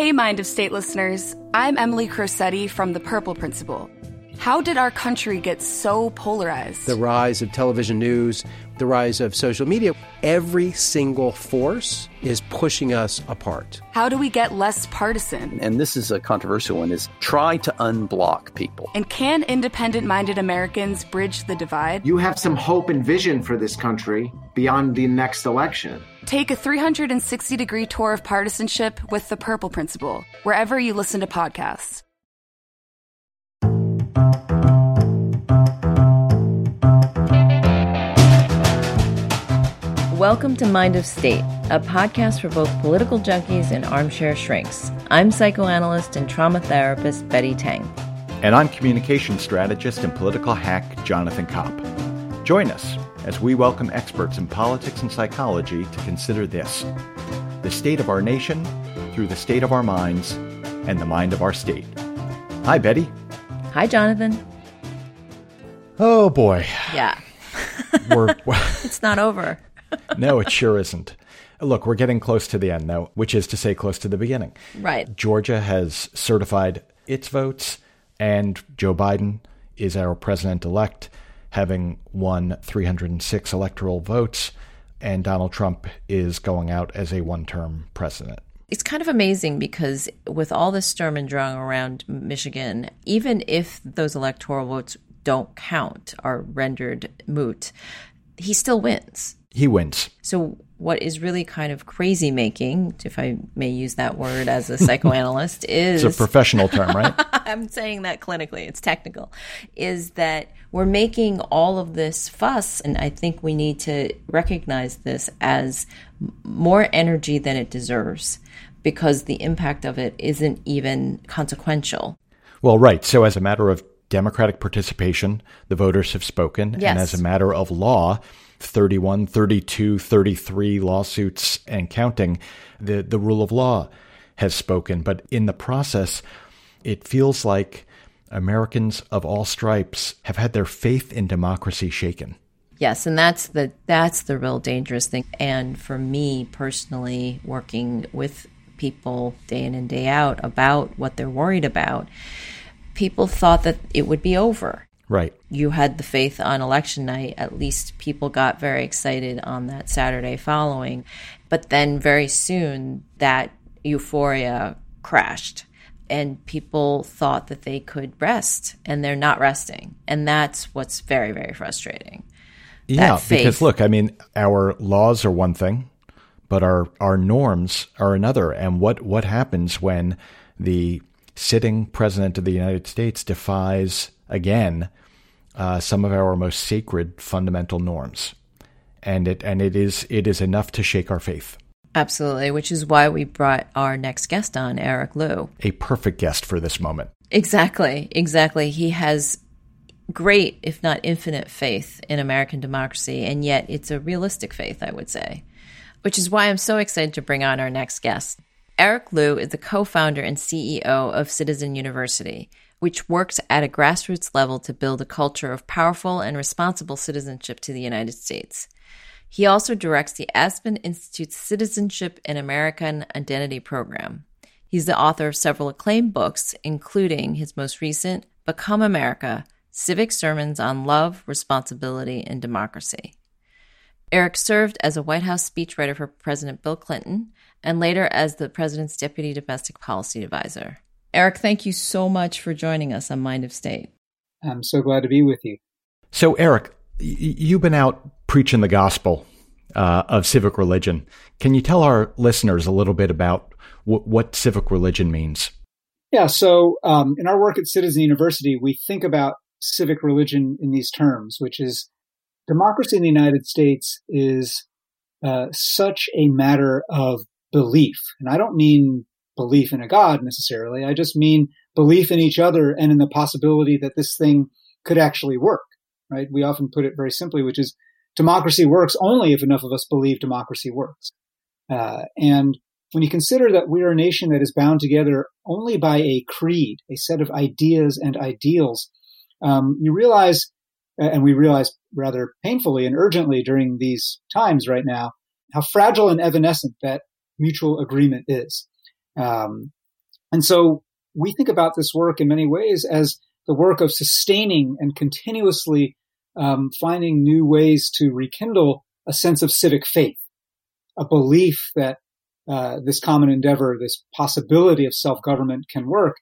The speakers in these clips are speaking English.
Hey, Mind of State listeners. I'm Emily Crosetti from The Purple Principle. How did our country get so polarized? The rise of television news, the rise of social media, every single force is pushing us apart. How do we get less partisan? And this is a controversial one is try to unblock people. And can independent-minded Americans bridge the divide? You have some hope and vision for this country beyond the next election. Take a 360-degree tour of partisanship with the Purple Principle, wherever you listen to podcasts. Welcome to Mind of State, a podcast for both political junkies and armchair shrinks. I'm psychoanalyst and trauma therapist Betty Teng. And I'm communication strategist and political hack Jonathan Kopp. Join us as we welcome experts in politics and psychology to consider this the state of our nation through the state of our minds and the mind of our state. Hi, Betty. Hi, Jonathan. Oh, boy. Yeah. We're, it's not over no, it sure isn't. Look, we're getting close to the end now, which is to say, close to the beginning. Right. Georgia has certified its votes, and Joe Biden is our president elect, having won 306 electoral votes, and Donald Trump is going out as a one term president. It's kind of amazing because with all this Sturm and Drang around Michigan, even if those electoral votes don't count, are rendered moot, he still wins he wins. So, what is really kind of crazy making, if I may use that word as a psychoanalyst, is it's a professional term, right? I'm saying that clinically, it's technical, is that we're making all of this fuss, and I think we need to recognize this as more energy than it deserves because the impact of it isn't even consequential. Well, right. So, as a matter of democratic participation, the voters have spoken, yes. and as a matter of law, 31, 32, 33 lawsuits and counting, the, the rule of law has spoken. But in the process, it feels like Americans of all stripes have had their faith in democracy shaken. Yes, and that's the that's the real dangerous thing. And for me personally, working with people day in and day out about what they're worried about, people thought that it would be over. Right. You had the faith on election night. At least people got very excited on that Saturday following. But then very soon that euphoria crashed and people thought that they could rest and they're not resting. And that's what's very, very frustrating. Yeah, because look, I mean, our laws are one thing, but our, our norms are another. And what, what happens when the sitting president of the United States defies again uh, some of our most sacred fundamental norms, and it and it is it is enough to shake our faith. Absolutely, which is why we brought our next guest on, Eric Liu. A perfect guest for this moment. Exactly, exactly. He has great, if not infinite, faith in American democracy, and yet it's a realistic faith, I would say. Which is why I'm so excited to bring on our next guest. Eric Liu is the co founder and CEO of Citizen University, which works at a grassroots level to build a culture of powerful and responsible citizenship to the United States. He also directs the Aspen Institute's Citizenship and American Identity program. He's the author of several acclaimed books, including his most recent, Become America Civic Sermons on Love, Responsibility, and Democracy. Eric served as a White House speechwriter for President Bill Clinton and later as the president's deputy domestic policy advisor. Eric, thank you so much for joining us on Mind of State. I'm so glad to be with you. So, Eric, you've been out preaching the gospel uh, of civic religion. Can you tell our listeners a little bit about w- what civic religion means? Yeah, so um, in our work at Citizen University, we think about civic religion in these terms, which is democracy in the United States is uh, such a matter of belief. And I don't mean belief in a God necessarily. I just mean belief in each other and in the possibility that this thing could actually work, right? We often put it very simply, which is democracy works only if enough of us believe democracy works. Uh, and when you consider that we are a nation that is bound together only by a creed, a set of ideas and ideals, um, you realize, and we realize rather painfully and urgently during these times right now, how fragile and evanescent that mutual agreement is. Um, And so we think about this work in many ways as the work of sustaining and continuously um, finding new ways to rekindle a sense of civic faith, a belief that uh, this common endeavor, this possibility of self government can work.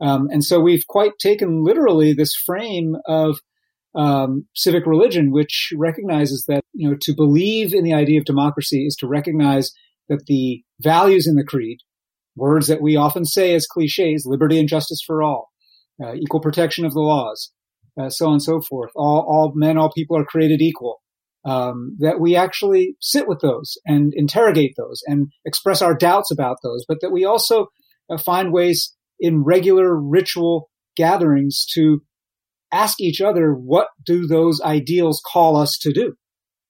Um, and so we've quite taken literally this frame of um, civic religion, which recognizes that you know to believe in the idea of democracy is to recognize that the values in the creed, words that we often say as cliches, liberty and justice for all, uh, equal protection of the laws, uh, so on and so forth. All, all men, all people are created equal. Um, that we actually sit with those and interrogate those and express our doubts about those, but that we also uh, find ways in regular ritual gatherings to ask each other, what do those ideals call us to do?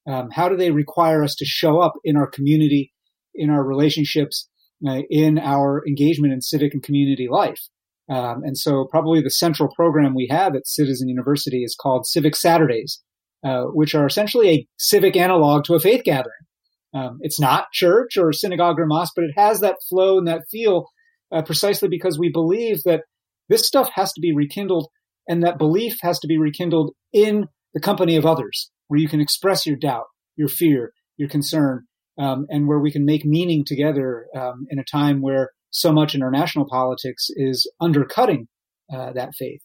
Um, how do they require us to show up in our community, in our relationships, uh, in our engagement in civic and community life? Um, and so probably the central program we have at Citizen University is called Civic Saturdays, uh, which are essentially a civic analog to a faith gathering. Um, it's not church or synagogue or mosque, but it has that flow and that feel uh, precisely because we believe that this stuff has to be rekindled and that belief has to be rekindled in the company of others where you can express your doubt, your fear, your concern, um, and where we can make meaning together um, in a time where so much international politics is undercutting uh, that faith.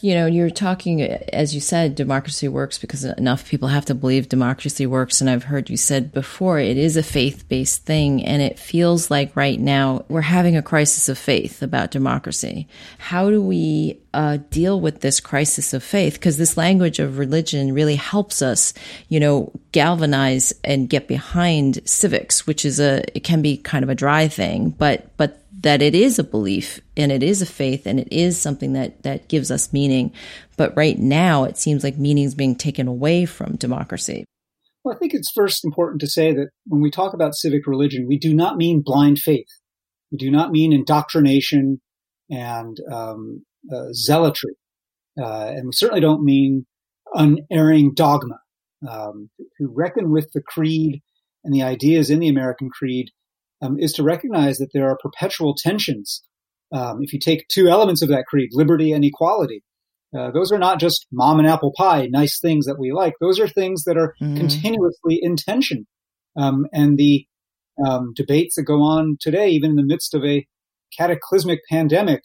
You know, you're talking, as you said, democracy works because enough people have to believe democracy works. And I've heard you said before, it is a faith based thing. And it feels like right now we're having a crisis of faith about democracy. How do we uh, deal with this crisis of faith? Because this language of religion really helps us, you know, galvanize and get behind civics, which is a, it can be kind of a dry thing, but, but that it is a belief and it is a faith and it is something that that gives us meaning. But right now it seems like meaning is being taken away from democracy. Well i think it's first important to say that when we talk about civic religion we do not mean blind faith. We do not mean indoctrination and um, uh, zealotry. Uh, and we certainly don't mean unerring dogma. Um, to reckon with the creed and the ideas in the american creed um, is to recognize that there are perpetual tensions. Um, if you take two elements of that creed, liberty and equality, uh, those are not just mom and apple pie, nice things that we like. Those are things that are mm-hmm. continuously in tension. Um, and the um, debates that go on today, even in the midst of a cataclysmic pandemic,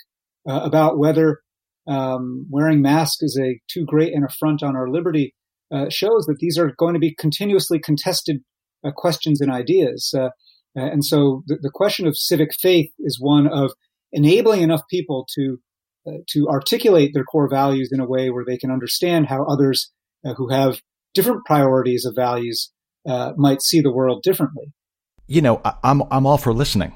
uh, about whether um, wearing masks is a too great an affront on our liberty, uh, shows that these are going to be continuously contested uh, questions and ideas. And so the, the, question of civic faith is one of enabling enough people to uh, to articulate their core values in a way where they can understand how others uh, who have different priorities of values uh, might see the world differently. You know, I'm I'm all for listening,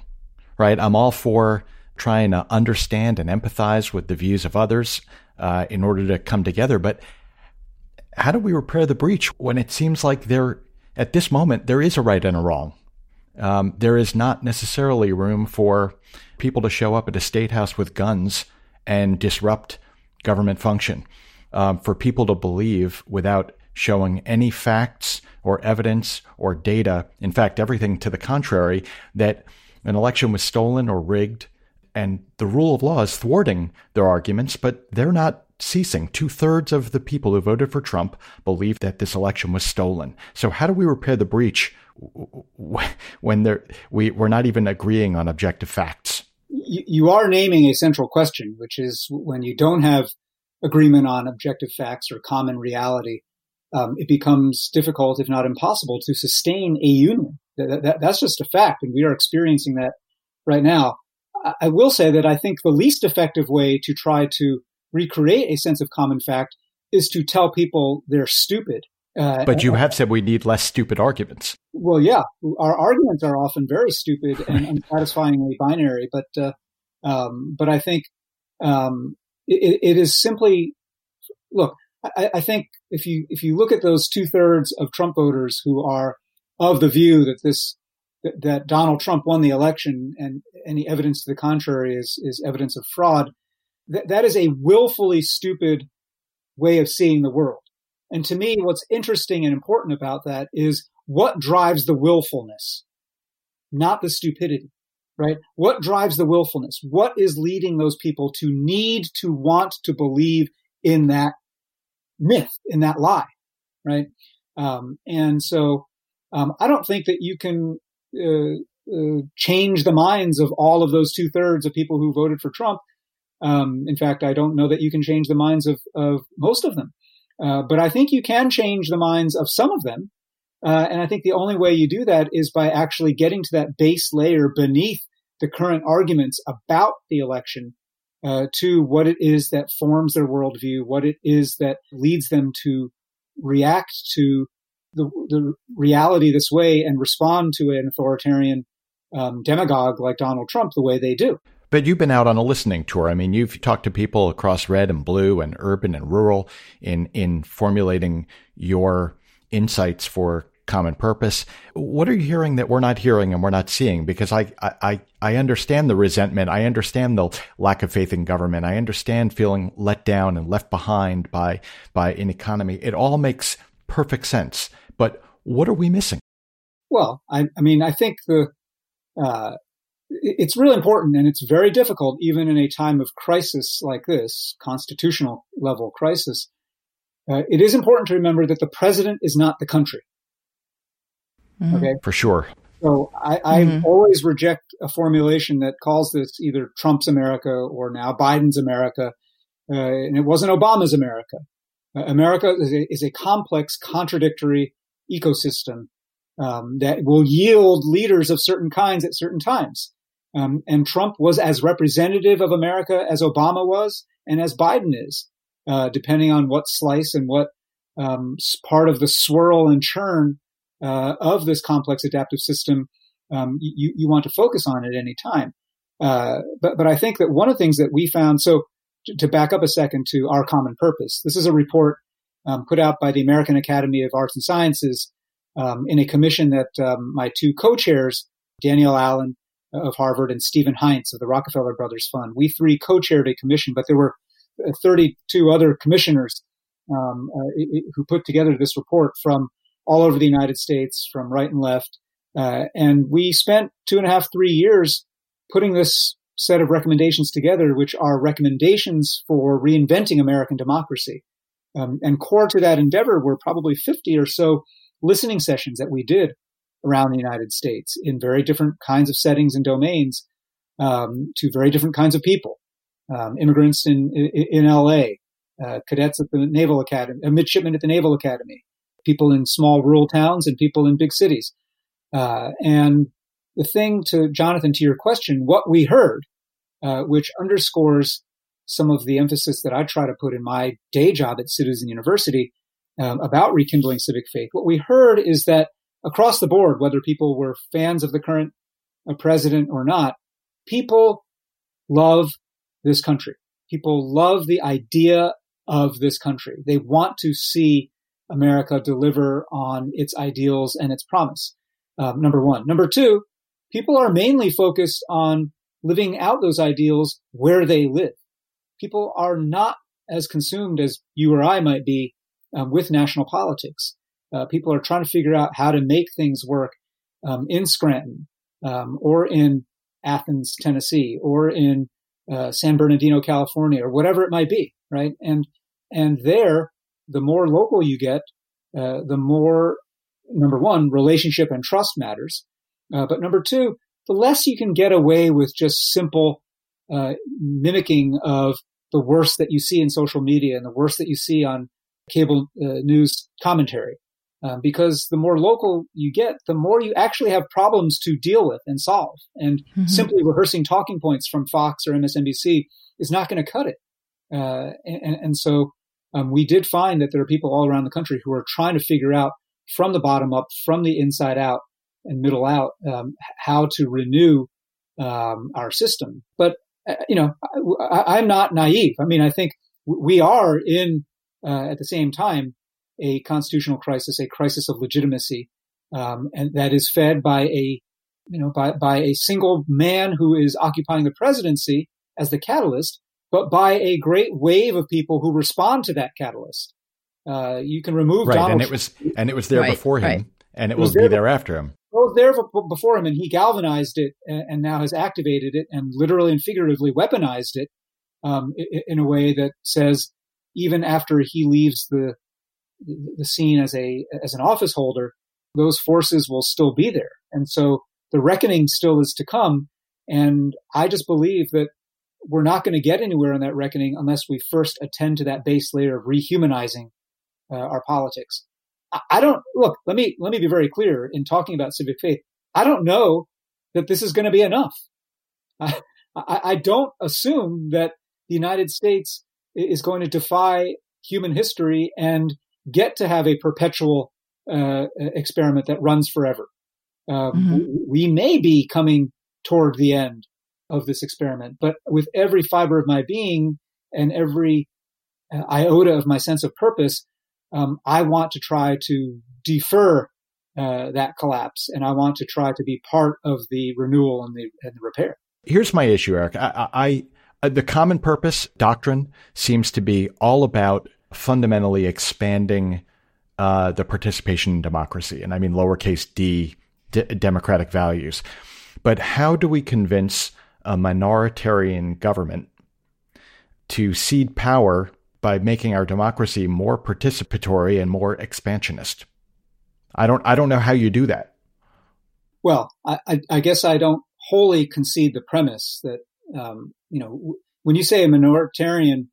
right? I'm all for trying to understand and empathize with the views of others uh, in order to come together. But how do we repair the breach when it seems like there, at this moment, there is a right and a wrong? Um, there is not necessarily room for people to show up at a state house with guns and disrupt government function. Um, for people to believe without showing any facts or evidence or data, in fact, everything to the contrary, that an election was stolen or rigged, and the rule of law is thwarting their arguments, but they're not ceasing. Two thirds of the people who voted for Trump believe that this election was stolen. So, how do we repair the breach when we, we're not even agreeing on objective facts. You, are naming a central question, which is when you don't have agreement on objective facts or common reality, um, it becomes difficult, if not impossible, to sustain a union. That, that, that's just a fact, and we are experiencing that right now. I will say that I think the least effective way to try to recreate a sense of common fact is to tell people they're stupid uh, but you have said we need less stupid arguments. Well, yeah, our arguments are often very stupid and unsatisfyingly binary. But uh, um, but I think um, it, it is simply look. I, I, think if you if you look at those two thirds of Trump voters who are of the view that this that, that Donald Trump won the election and any evidence to the contrary is is evidence of fraud, that that is a willfully stupid way of seeing the world. And to me, what's interesting and important about that is what drives the willfulness, not the stupidity. right? What drives the willfulness? What is leading those people to need to want to believe in that myth, in that lie, right? Um, and so um, I don't think that you can uh, uh, change the minds of all of those two thirds of people who voted for Trump. Um, in fact, I don't know that you can change the minds of, of most of them. Uh, but I think you can change the minds of some of them. Uh, and I think the only way you do that is by actually getting to that base layer beneath the current arguments about the election uh, to what it is that forms their worldview, what it is that leads them to react to the, the reality this way and respond to an authoritarian um, demagogue like Donald Trump the way they do. But you've been out on a listening tour. I mean, you've talked to people across red and blue and urban and rural in in formulating your insights for common purpose. What are you hearing that we're not hearing and we're not seeing? Because I, I, I understand the resentment. I understand the lack of faith in government. I understand feeling let down and left behind by, by an economy. It all makes perfect sense. But what are we missing? Well, I, I mean, I think the, uh, it's really important and it's very difficult, even in a time of crisis like this, constitutional level crisis. Uh, it is important to remember that the president is not the country. Mm-hmm. Okay. For sure. So I, I mm-hmm. always reject a formulation that calls this either Trump's America or now Biden's America. Uh, and it wasn't Obama's America. Uh, America is a, is a, complex, contradictory ecosystem um, that will yield leaders of certain kinds at certain times. Um, and Trump was as representative of America as Obama was and as Biden is, uh, depending on what slice and what um, part of the swirl and churn uh, of this complex adaptive system um, you, you want to focus on at any time. Uh, but, but I think that one of the things that we found, so to, to back up a second to our common purpose, this is a report um, put out by the American Academy of Arts and Sciences um, in a commission that um, my two co-chairs, Danielle Allen of Harvard and Stephen Heintz of the Rockefeller Brothers Fund, we three co-chaired a commission, but there were uh, 32 other commissioners um, uh, who put together this report from all over the United States from right and left. Uh, and we spent two and a half, three years putting this set of recommendations together, which are recommendations for reinventing American democracy. Um, and core to that endeavor were probably 50 or so listening sessions that we did around the United States in very different kinds of settings and domains um, to very different kinds of people. Um, immigrants in, in, in LA, uh, cadets at the Naval Academy, a midshipman at the Naval Academy, people in small rural towns and people in big cities. Uh, and the thing to Jonathan, to your question, what we heard, uh, which underscores some of the emphasis that I try to put in my day job at Citizen University um, about rekindling civic faith. What we heard is that across the board, whether people were fans of the current uh, president or not, people love this country. People love the idea of this country. They want to see America deliver on its ideals and its promise. Um, number one. Number two, people are mainly focused on living out those ideals where they live. People are not as consumed as you or I might be um, with national politics. Uh, people are trying to figure out how to make things work um, in Scranton um, or in Athens, Tennessee, or in uh, San Bernardino, California, or whatever it might be, right? And and there, the more local you get, uh, the more, number one, relationship and trust matters. Uh, but number two, the less you can get away with just simple uh, mimicking of the worst that you see in social media and the worst that you see on cable uh, news commentary. Um, because the more local you get, the more you actually have problems to deal with and solve. And mm-hmm. simply rehearsing talking points from Fox or MSNBC is not going to cut it. Uh, and, and, so um, we did find that there are people all around the country who are trying to figure out from the bottom up, from the inside out and middle out, um, how to renew um, our system. But uh, you know, I, am not naive. I mean, I think we are in uh, at the same time a constitutional crisis, a crisis of legitimacy, um, and that is fed by a you know by by a single man who is occupying the presidency as the catalyst but by a great wave of people who respond to that catalyst. Uh, you can remove right, Donald and it was and it was there right, before him, right. and it will be there after him. It was there before him, and he galvanized it, and now has activated it, and literally and figuratively weaponized it um, in a way that says even after he leaves the the scene as a as an office holder, those forces will still be there, and so the reckoning still is to come. And I just believe that we're not going to get anywhere on that reckoning unless we first attend to that base layer of rehumanizing uh, our politics. I, don't look. Let me let me be very clear in talking about civic faith. I don't know that this is going to be enough. I, I, I don't assume that the United States is going to defy human history and get to have a perpetual uh, experiment that runs forever. Um, mm-hmm. we, may be coming toward the end of this experiment, but with every fiber of my being and every uh, iota of my sense of purpose, um, I want to try to defer uh, that collapse, and I want to try to be part of the renewal and the, and the repair. Here's my issue, Eric. I, I, uh, the common purpose doctrine seems to be all about fundamentally expanding uh, the participation in democracy, and I mean lowercase d, d democratic values. But how do we convince a minoritarian government to cede power by making our democracy more participatory and more expansionist? I don't I don't know how you do that. Well, I, I guess I don't wholly concede the premise that um, you know, when you say a minoritarian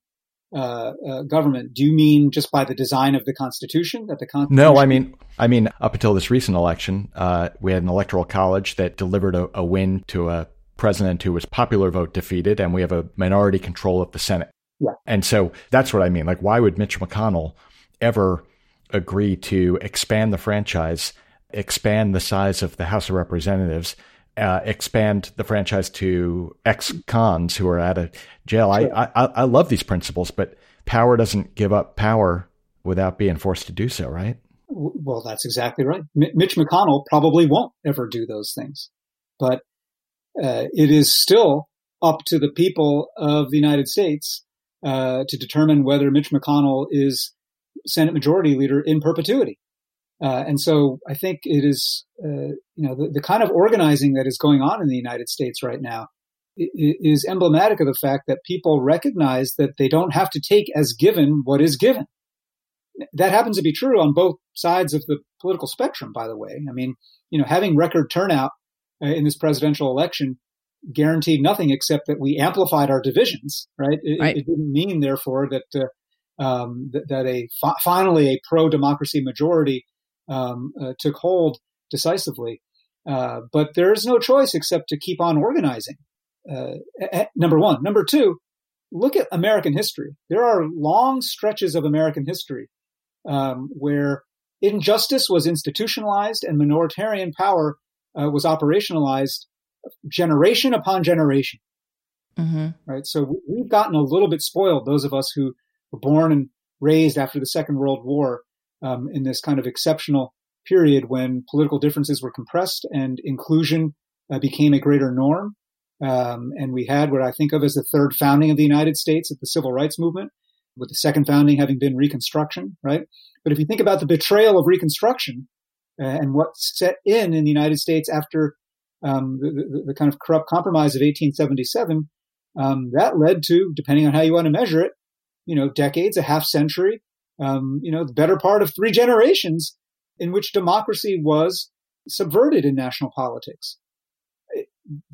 uh, uh, government, do you mean just by the design of the Constitution that the Constitution? No, I mean, I mean, up until this recent election, uh, we had an electoral college that delivered a, a, win to a president who was popular vote defeated, and we have a minority control of the Senate. Yeah. And so that's what I mean. Like, why would Mitch McConnell ever agree to expand the franchise, expand the size of the House of Representatives? Uh, expand the franchise to ex cons who are out of jail. Sure. I, I, I love these principles, but power doesn't give up power without being forced to do so, right? Well, that's exactly right. M- Mitch McConnell probably won't ever do those things, but uh, it is still up to the people of the United States uh, to determine whether Mitch McConnell is Senate Majority Leader in perpetuity. Uh, and so I think it is, uh, you know, the, the, kind of organizing that is going on in the United States right now is emblematic of the fact that people recognize that they don't have to take as given what is given. That happens to be true on both sides of the political spectrum, by the way. I mean, you know, having record turnout uh, in this presidential election guaranteed nothing except that we amplified our divisions, right? It, right. it didn't mean, therefore, that uh, um, that, that, a fi- finally a pro democracy majority um, uh, took hold decisively. Uh, but there is no choice except to keep on organizing. Uh, number one. Number two, look at American history. There are long stretches of American history um, where injustice was institutionalized and minoritarian power uh, was operationalized generation upon generation. Mm-hmm. Right. So we've gotten a little bit spoiled, those of us who were born and raised after the Second World War, um, in this kind of exceptional period when political differences were compressed and inclusion uh, became a greater norm. Um, and we had what I think of as the third founding of the United States at the civil rights movement, with the second founding having been Reconstruction, right? But if you think about the betrayal of Reconstruction uh, and what set in in the United States after um, the, the, the, kind of corrupt compromise of 1877, um, that led to, depending on how you want to measure it, you know, decades, a half century um, you know, the better part of three generations in which democracy was subverted in national politics.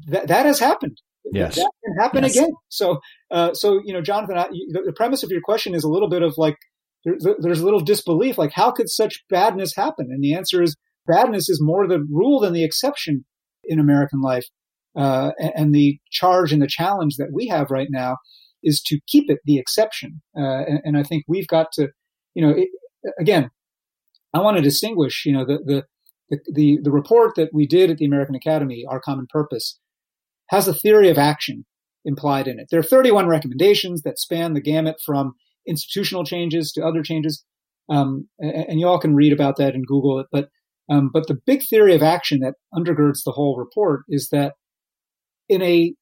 That, that has happened. Yes. That can happen yes. again. So, uh, so, you know, Jonathan, I, the, the, premise of your question is a little bit of like, there, there's a little disbelief, like, how could such badness happen? And the answer is badness is more the rule than the exception in American life. Uh, and, and the charge and the challenge that we have right now is to keep it the exception. Uh, and, and, I think we've got to you know, it, again, I want to distinguish, you know, the, the, the, the, report that we did at the American Academy, Our Common Purpose, has a theory of action implied in it. There are 31 recommendations that span the gamut from institutional changes to other changes. Um, and, and, you all can read about that and Google it. But, um, but the big theory of action that undergirds the whole report is that in a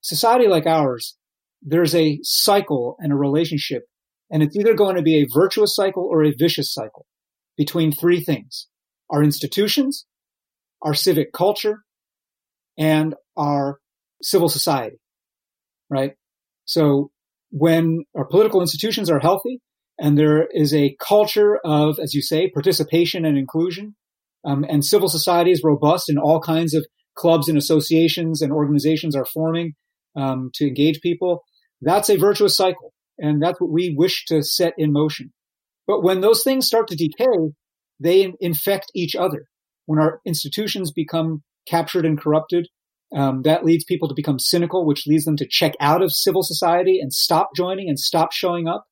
society like ours, there's a cycle and a relationship and it's either going to be a virtuous cycle or a vicious cycle between three things our institutions, our civic culture and our civil society, right? So when our political institutions are healthy and there is a culture of, as you say, participation and inclusion, um, and civil society is robust and all kinds of clubs and associations and organizations are forming um, to engage people, that's a virtuous cycle. And that's what we wish to set in motion. But when those things start to decay, they infect each other. When our institutions become captured and corrupted, um, that leads people to become cynical, which leads them to check out of civil society and stop joining and stop showing up.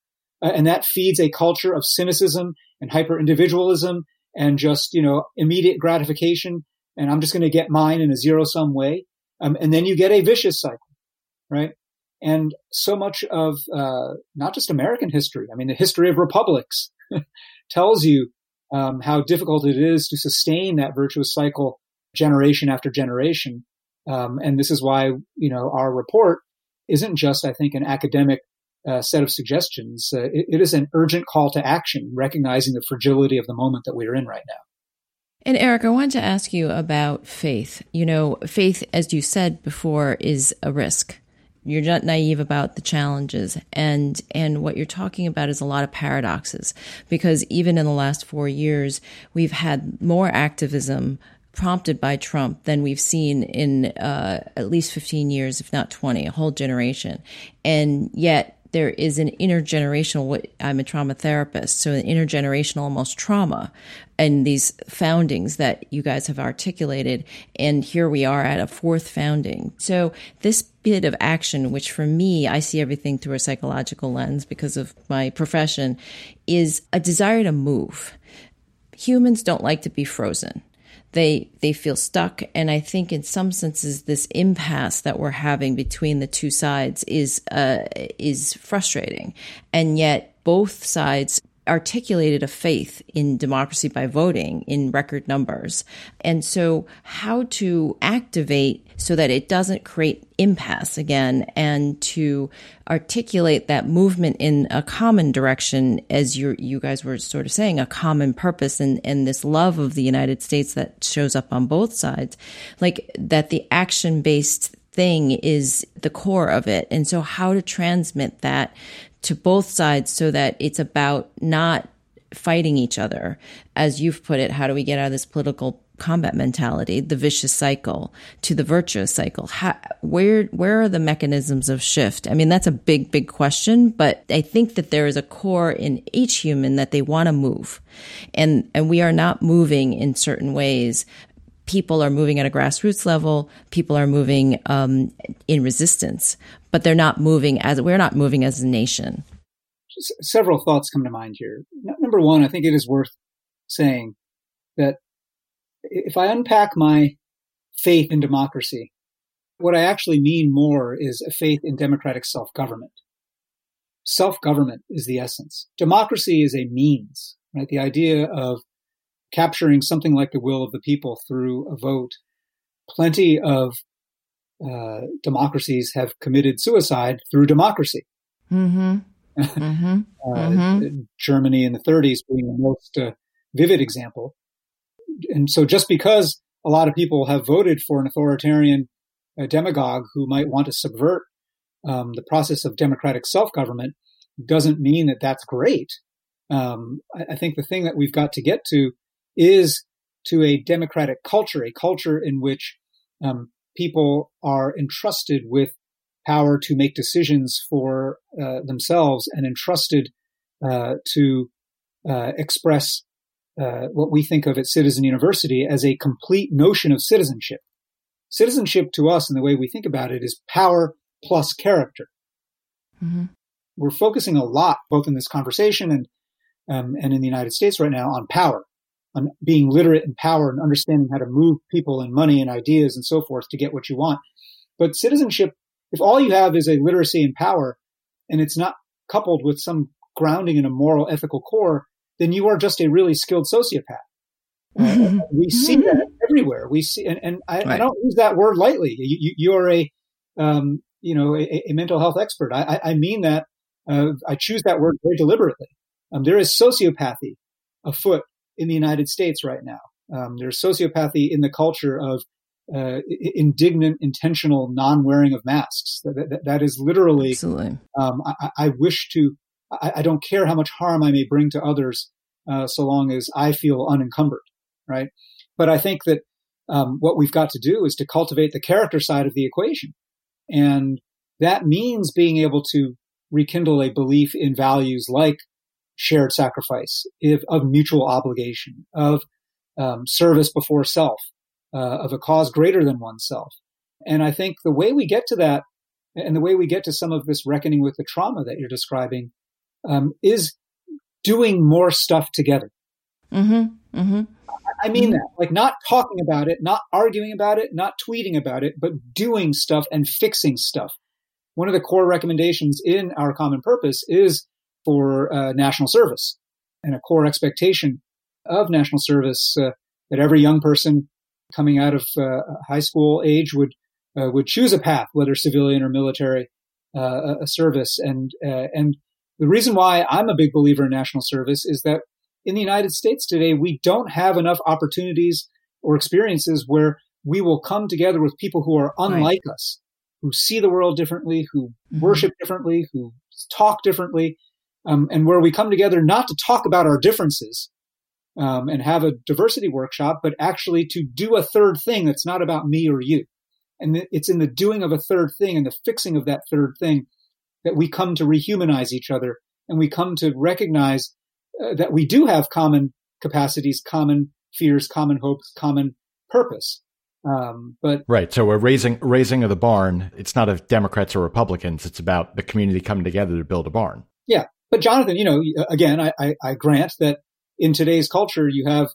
Uh, and that feeds a culture of cynicism and hyper individualism and just, you know, immediate gratification. And I'm just going to get mine in a zero sum way. Um, and then you get a vicious cycle, right? And so much of uh, not just American history, I mean, the history of republics tells you um, how difficult it is to sustain that virtuous cycle generation after generation. Um, and this is why, you know, our report isn't just, I think, an academic uh, set of suggestions. Uh, it, it is an urgent call to action, recognizing the fragility of the moment that we are in right now. And Eric, I wanted to ask you about faith. You know, faith, as you said before, is a risk. You're not naive about the challenges, and and what you're talking about is a lot of paradoxes. Because even in the last four years, we've had more activism prompted by Trump than we've seen in uh, at least 15 years, if not 20, a whole generation. And yet, there is an intergenerational, I'm a trauma therapist, so an intergenerational almost trauma and these foundings that you guys have articulated. And here we are at a fourth founding. So this bit of action, which for me, I see everything through a psychological lens because of my profession, is a desire to move. Humans don't like to be frozen they they feel stuck. And i think in some senses this impasse that we're having between the two sides is uh, is frustrating. And yet both sides articulated a faith in democracy by voting in record numbers. And so, how to activate so that it doesn't create impasse again and to articulate that movement in a common direction, as you you guys were sort of saying, a common purpose and, and this love of the United States that shows up on both sides, like that the action based thing is the core of it. And so how to transmit that to both sides so that it's about not fighting each other. As you've put it, how do we get out of this political combat mentality, the vicious cycle to the virtuous cycle? How, where where are the mechanisms of shift? I mean, that's a big big question, but I think that there is a core in each human that they want to move. And and we are not moving in certain ways people are moving at a grassroots level. People are moving um, in resistance, but they're not moving as we're not moving as a nation. Several thoughts come to mind here. Number one, I think it is worth saying that if I unpack my faith in democracy, what I actually mean more is a faith in democratic self government. Self government is the essence. Democracy is a means, right? The idea of capturing something like the will of the people through a vote. Plenty of uh, democracies have committed suicide through democracy. Mm-hmm. Mm-hmm. uh, mm-hmm. Germany in the 30s being the most uh, vivid example. And so, just because a lot of people have voted for an authoritarian uh, demagogue who might want to subvert um, the process of democratic self government doesn't mean that that's great. Um, I, I, think the thing that we've got to get to is to a democratic culture, a culture in which um, people are entrusted with power to make decisions for uh, themselves and entrusted uh, to uh, express uh, what we think of at Citizen University as a complete notion of citizenship. Citizenship to us, and the way we think about it, is power plus character. Mm-hmm. We're focusing a lot, both in this conversation and um, and in the United States right now, on power on being literate in power and understanding how to move people and money and ideas and so forth to get what you want. But citizenship, if all you have is a literacy and power and it's not coupled with some grounding in a moral ethical core, then you are just a really skilled sociopath. Uh, we see that everywhere. We see, and, and I, right. I, don't use that word lightly. You, you are a, um, you know, a, a, mental health expert. I, I mean that. Uh, I choose that word very deliberately. Um, there is sociopathy afoot in the United States right now. Um, there's sociopathy in the culture of uh, indignant, intentional non-wearing of masks. That, that, that is literally. Absolutely. Um, I, I, wish to. I, I, don't care how much harm I may bring to others, uh, so long as I feel unencumbered, right? But I think that um, what we've got to do is to cultivate the character side of the equation, and that means being able to rekindle a belief in values like shared sacrifice, if, of mutual obligation, of um, service before self, uh, of a cause greater than oneself. And I think the way we get to that, and the way we get to some of this reckoning with the trauma that you're describing, um, is doing more stuff together. Mm-hmm. Mm-hmm. I mean mm-hmm. that, like not talking about it, not arguing about it, not tweeting about it, but doing stuff and fixing stuff. One of the core recommendations in our common purpose is for uh, national service and a core expectation of national service uh, that every young person coming out of uh, high school age would uh, would choose a path, whether civilian or military uh, a service. And uh, and the reason why I'm a big believer in national service is that in the United States today we don't have enough opportunities or experiences where we will come together with people who are unlike right. us, who see the world differently, who mm-hmm. worship differently, who talk differently, um, and where we come together not to talk about our differences, um, and have a diversity workshop, but actually to do a third thing that's not about me or you. And it's in the doing of a third thing and the fixing of that third thing that we come to rehumanize each other and we come to recognize uh, that we do have common capacities, common fears, common hopes, common purpose. Um, but right, so we're raising raising of the barn. It's not of Democrats or Republicans. It's about the community coming together to build a barn. Yeah, but Jonathan, you know, again, I, I, I grant that in today's culture, you have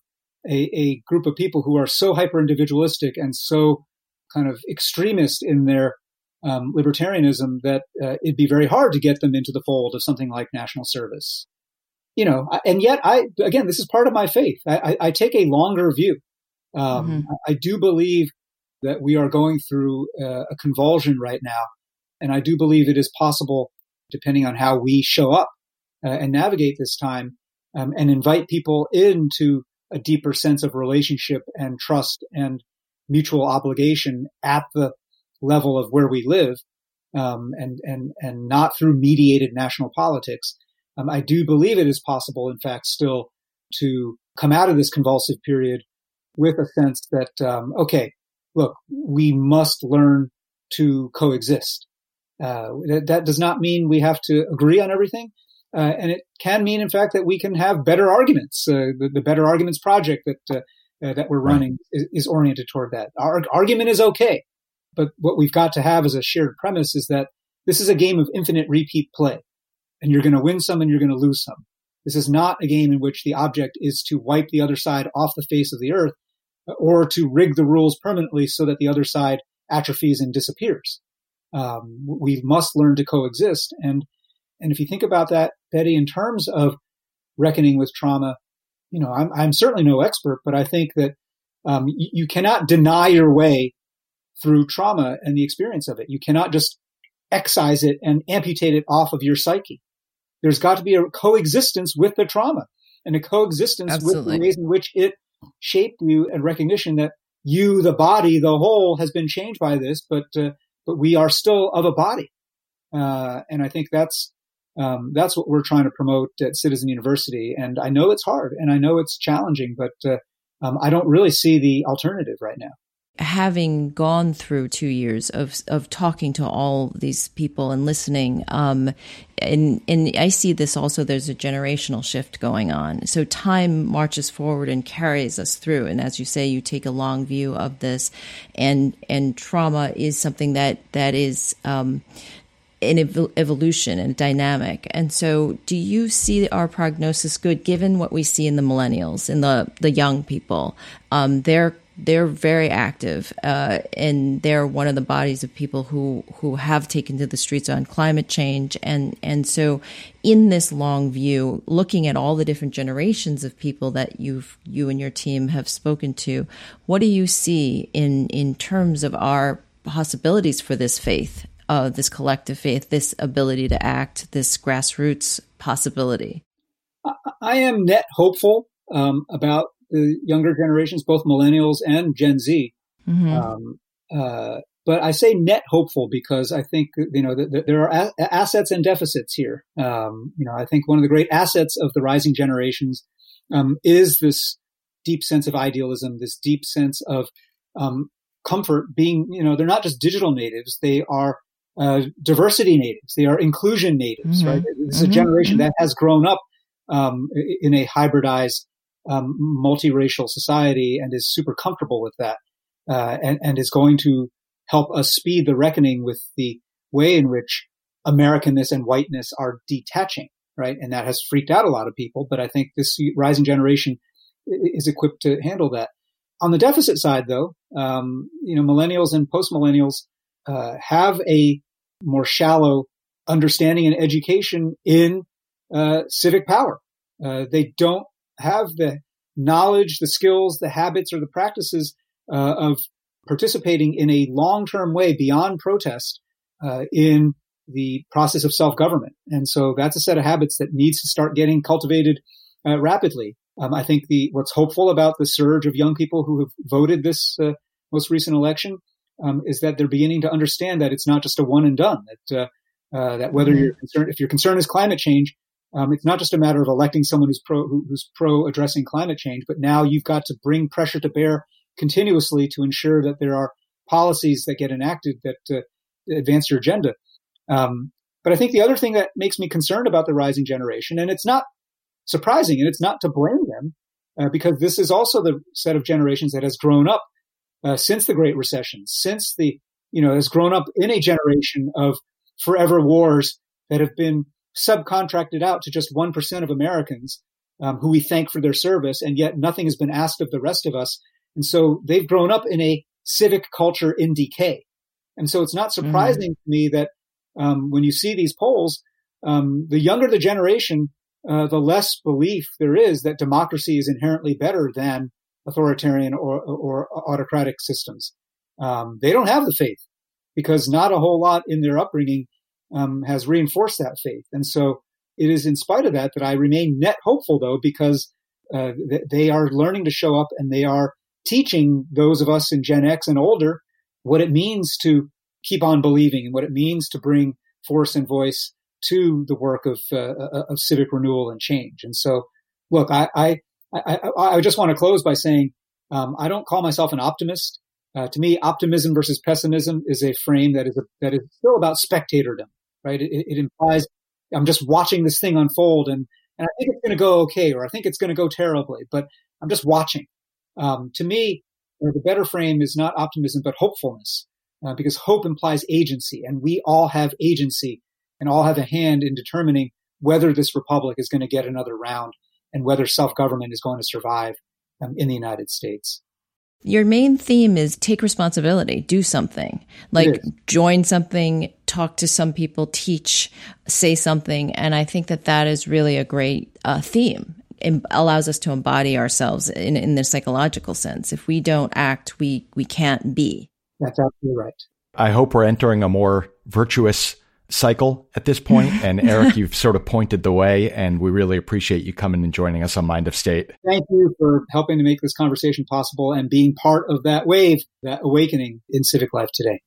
a, a group of people who are so hyper individualistic and so kind of extremist in their um, libertarianism that uh, it'd be very hard to get them into the fold of something like national service. You know, and yet I, again, this is part of my faith. I, I, I take a longer view. Um, mm-hmm. I, do believe that we are going through uh, a convulsion right now. And I do believe it is possible, depending on how we show up uh, and navigate this time, um, and invite people into a deeper sense of relationship and trust and mutual obligation at the level of where we live, um, and and and not through mediated national politics. Um, I do believe it is possible, in fact, still to come out of this convulsive period with a sense that um, okay, look, we must learn to coexist. Uh, that, that does not mean we have to agree on everything. Uh, and it can mean, in fact, that we can have better arguments. Uh, the, the, Better Arguments project that uh, uh, that we're running is, is, oriented toward that. Our argument is okay, but what we've got to have as a shared premise is that this is a game of infinite repeat play, and you're going to win some and you're going to lose some. This is not a game in which the object is to wipe the other side off the face of the earth, uh, or to rig the rules permanently so that the other side atrophies and disappears. Um, we must learn to coexist, and and if you think about that, Betty, in terms of reckoning with trauma, you know, I'm, I'm certainly no expert, but I think that um, you, you cannot deny your way through trauma and the experience of it. You cannot just excise it and amputate it off of your psyche. There's got to be a coexistence with the trauma and a coexistence Absolutely. with the ways in which it shaped you and recognition that you, the body, the whole has been changed by this, but, uh, but we are still of a body. Uh, and I think that's, um, that's what we're trying to promote at Citizen University. And I know it's hard and I know it's challenging, but uh, um, I don't really see the alternative right now. Having gone through two years of of talking to all these people and listening, um, and and I see this also. There's a generational shift going on. So time marches forward and carries us through. And as you say, you take a long view of this, and and trauma is something that that is um, an ev- evolution and dynamic. And so, do you see our prognosis good given what we see in the millennials in the the young people? Um, they're they're very active, uh, and they're one of the bodies of people who who have taken to the streets on climate change. And and so, in this long view, looking at all the different generations of people that you've you and your team have spoken to, what do you see in in terms of our possibilities for this faith uh, this collective faith, this ability to act, this grassroots possibility? I am net hopeful um, about the younger generations, both millennials and Gen Z. Mm-hmm. Um, uh, but I say net hopeful because I think you know that, there are a- assets and deficits here. Um, you know, I think one of the great assets of the rising generations um, is this deep sense of idealism, this deep sense of um, comfort. Being, you know, they're not just digital natives; they are uh, diversity natives. They are inclusion natives. Mm-hmm. Right? This is mm-hmm. a generation mm-hmm. that has grown up um, in a hybridized, um, multiracial society and is super comfortable with that, uh, and, and is going to help us speed the reckoning with the way in which Americanness and whiteness are detaching, right? And that has freaked out a lot of people, but I think this rising generation is equipped to handle that. On the deficit side, though, um, you know, millennials and post millennials uh, have a more shallow understanding and education in uh, civic power. Uh, they don't have the knowledge, the skills, the habits, or the practices uh, of participating in a long-term way beyond protest uh, in the process of self-government. And so that's a set of habits that needs to start getting cultivated uh, rapidly. Um, I think the what's hopeful about the surge of young people who have voted this uh, most recent election um, is that they're beginning to understand that it's not just a one and done. That uh, uh, that whether mm-hmm. you're concerned, if your concern is climate change, um, it's not just a matter of electing someone who's pro who, who's pro addressing climate change, but now you've got to bring pressure to bear continuously to ensure that there are policies that get enacted that uh, advance your agenda. Um, but I think the other thing that makes me concerned about the rising generation, and it's not surprising, and it's not to blame them, uh, because this is also the set of generations that has grown up uh, since the Great Recession, since the you know has grown up in a generation of forever wars that have been subcontracted out to just one percent of Americans, um, who we thank for their service, and yet nothing has been asked of the rest of us and so they've grown up in a civic culture in decay. And so it's not mm-hmm. surprising mm. to me that um, when you see these polls, um, the younger the generation, uh, the less belief there is that democracy is inherently better than authoritarian or, or autocratic systems. Um, they don't have the faith because not a whole lot in their upbringing um, has reinforced that faith. And so it is in spite of that that I remain net hopeful, though, because uh, they are learning to show up and they are teaching those of us in Gen X and older what it means to keep on believing and what it means to bring force and voice to the work of, uh, uh of civic renewal and change. And so, look, I, I, I, I just want to close by saying um, I don't call myself an optimist. Uh, to me, optimism versus pessimism is a frame that is a, that is still about spectatordom, right? It, it implies I'm just watching this thing unfold, and and I think it's going to go okay, or I think it's going to go terribly, but I'm just watching. Um, to me, the better frame is not optimism, but hopefulness, uh, because hope implies agency, and we all have agency and all have a hand in determining whether this republic is going to get another round and whether self government is going to survive um, in the United States. Your main theme is take responsibility, do something, like join something, talk to some people, teach, say something. And I think that that is really a great uh, theme It allows us to embody ourselves in, in the psychological sense. If we don't act, we we can't be. That's absolutely right. I hope we're entering a more virtuous cycle at this point. And Eric, you've sort of pointed the way, and we really appreciate you coming and joining us on Mind of State. Thank you for helping to make this conversation possible and being part of that wave, that awakening in civic life today.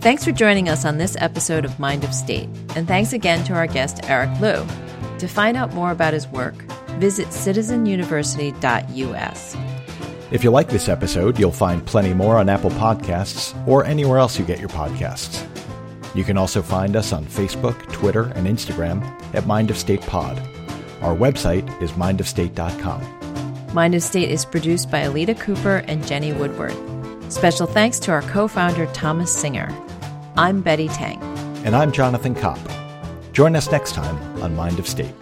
Thanks for joining us on this episode of Mind of State, and thanks again to our guest, Eric Liu. To find out more about his work, visit citizenuniversity.us. If you like this episode, you'll find plenty more on Apple Podcasts or anywhere else you get your podcasts. You can also find us on Facebook, Twitter, and Instagram at Mind of State Pod. Our website is mindofstate.com. Mind of State is produced by Alita Cooper and Jenny Woodward. Special thanks to our co founder, Thomas Singer. I'm Betty Teng. And I'm Jonathan Kopp. Join us next time on Mind of State.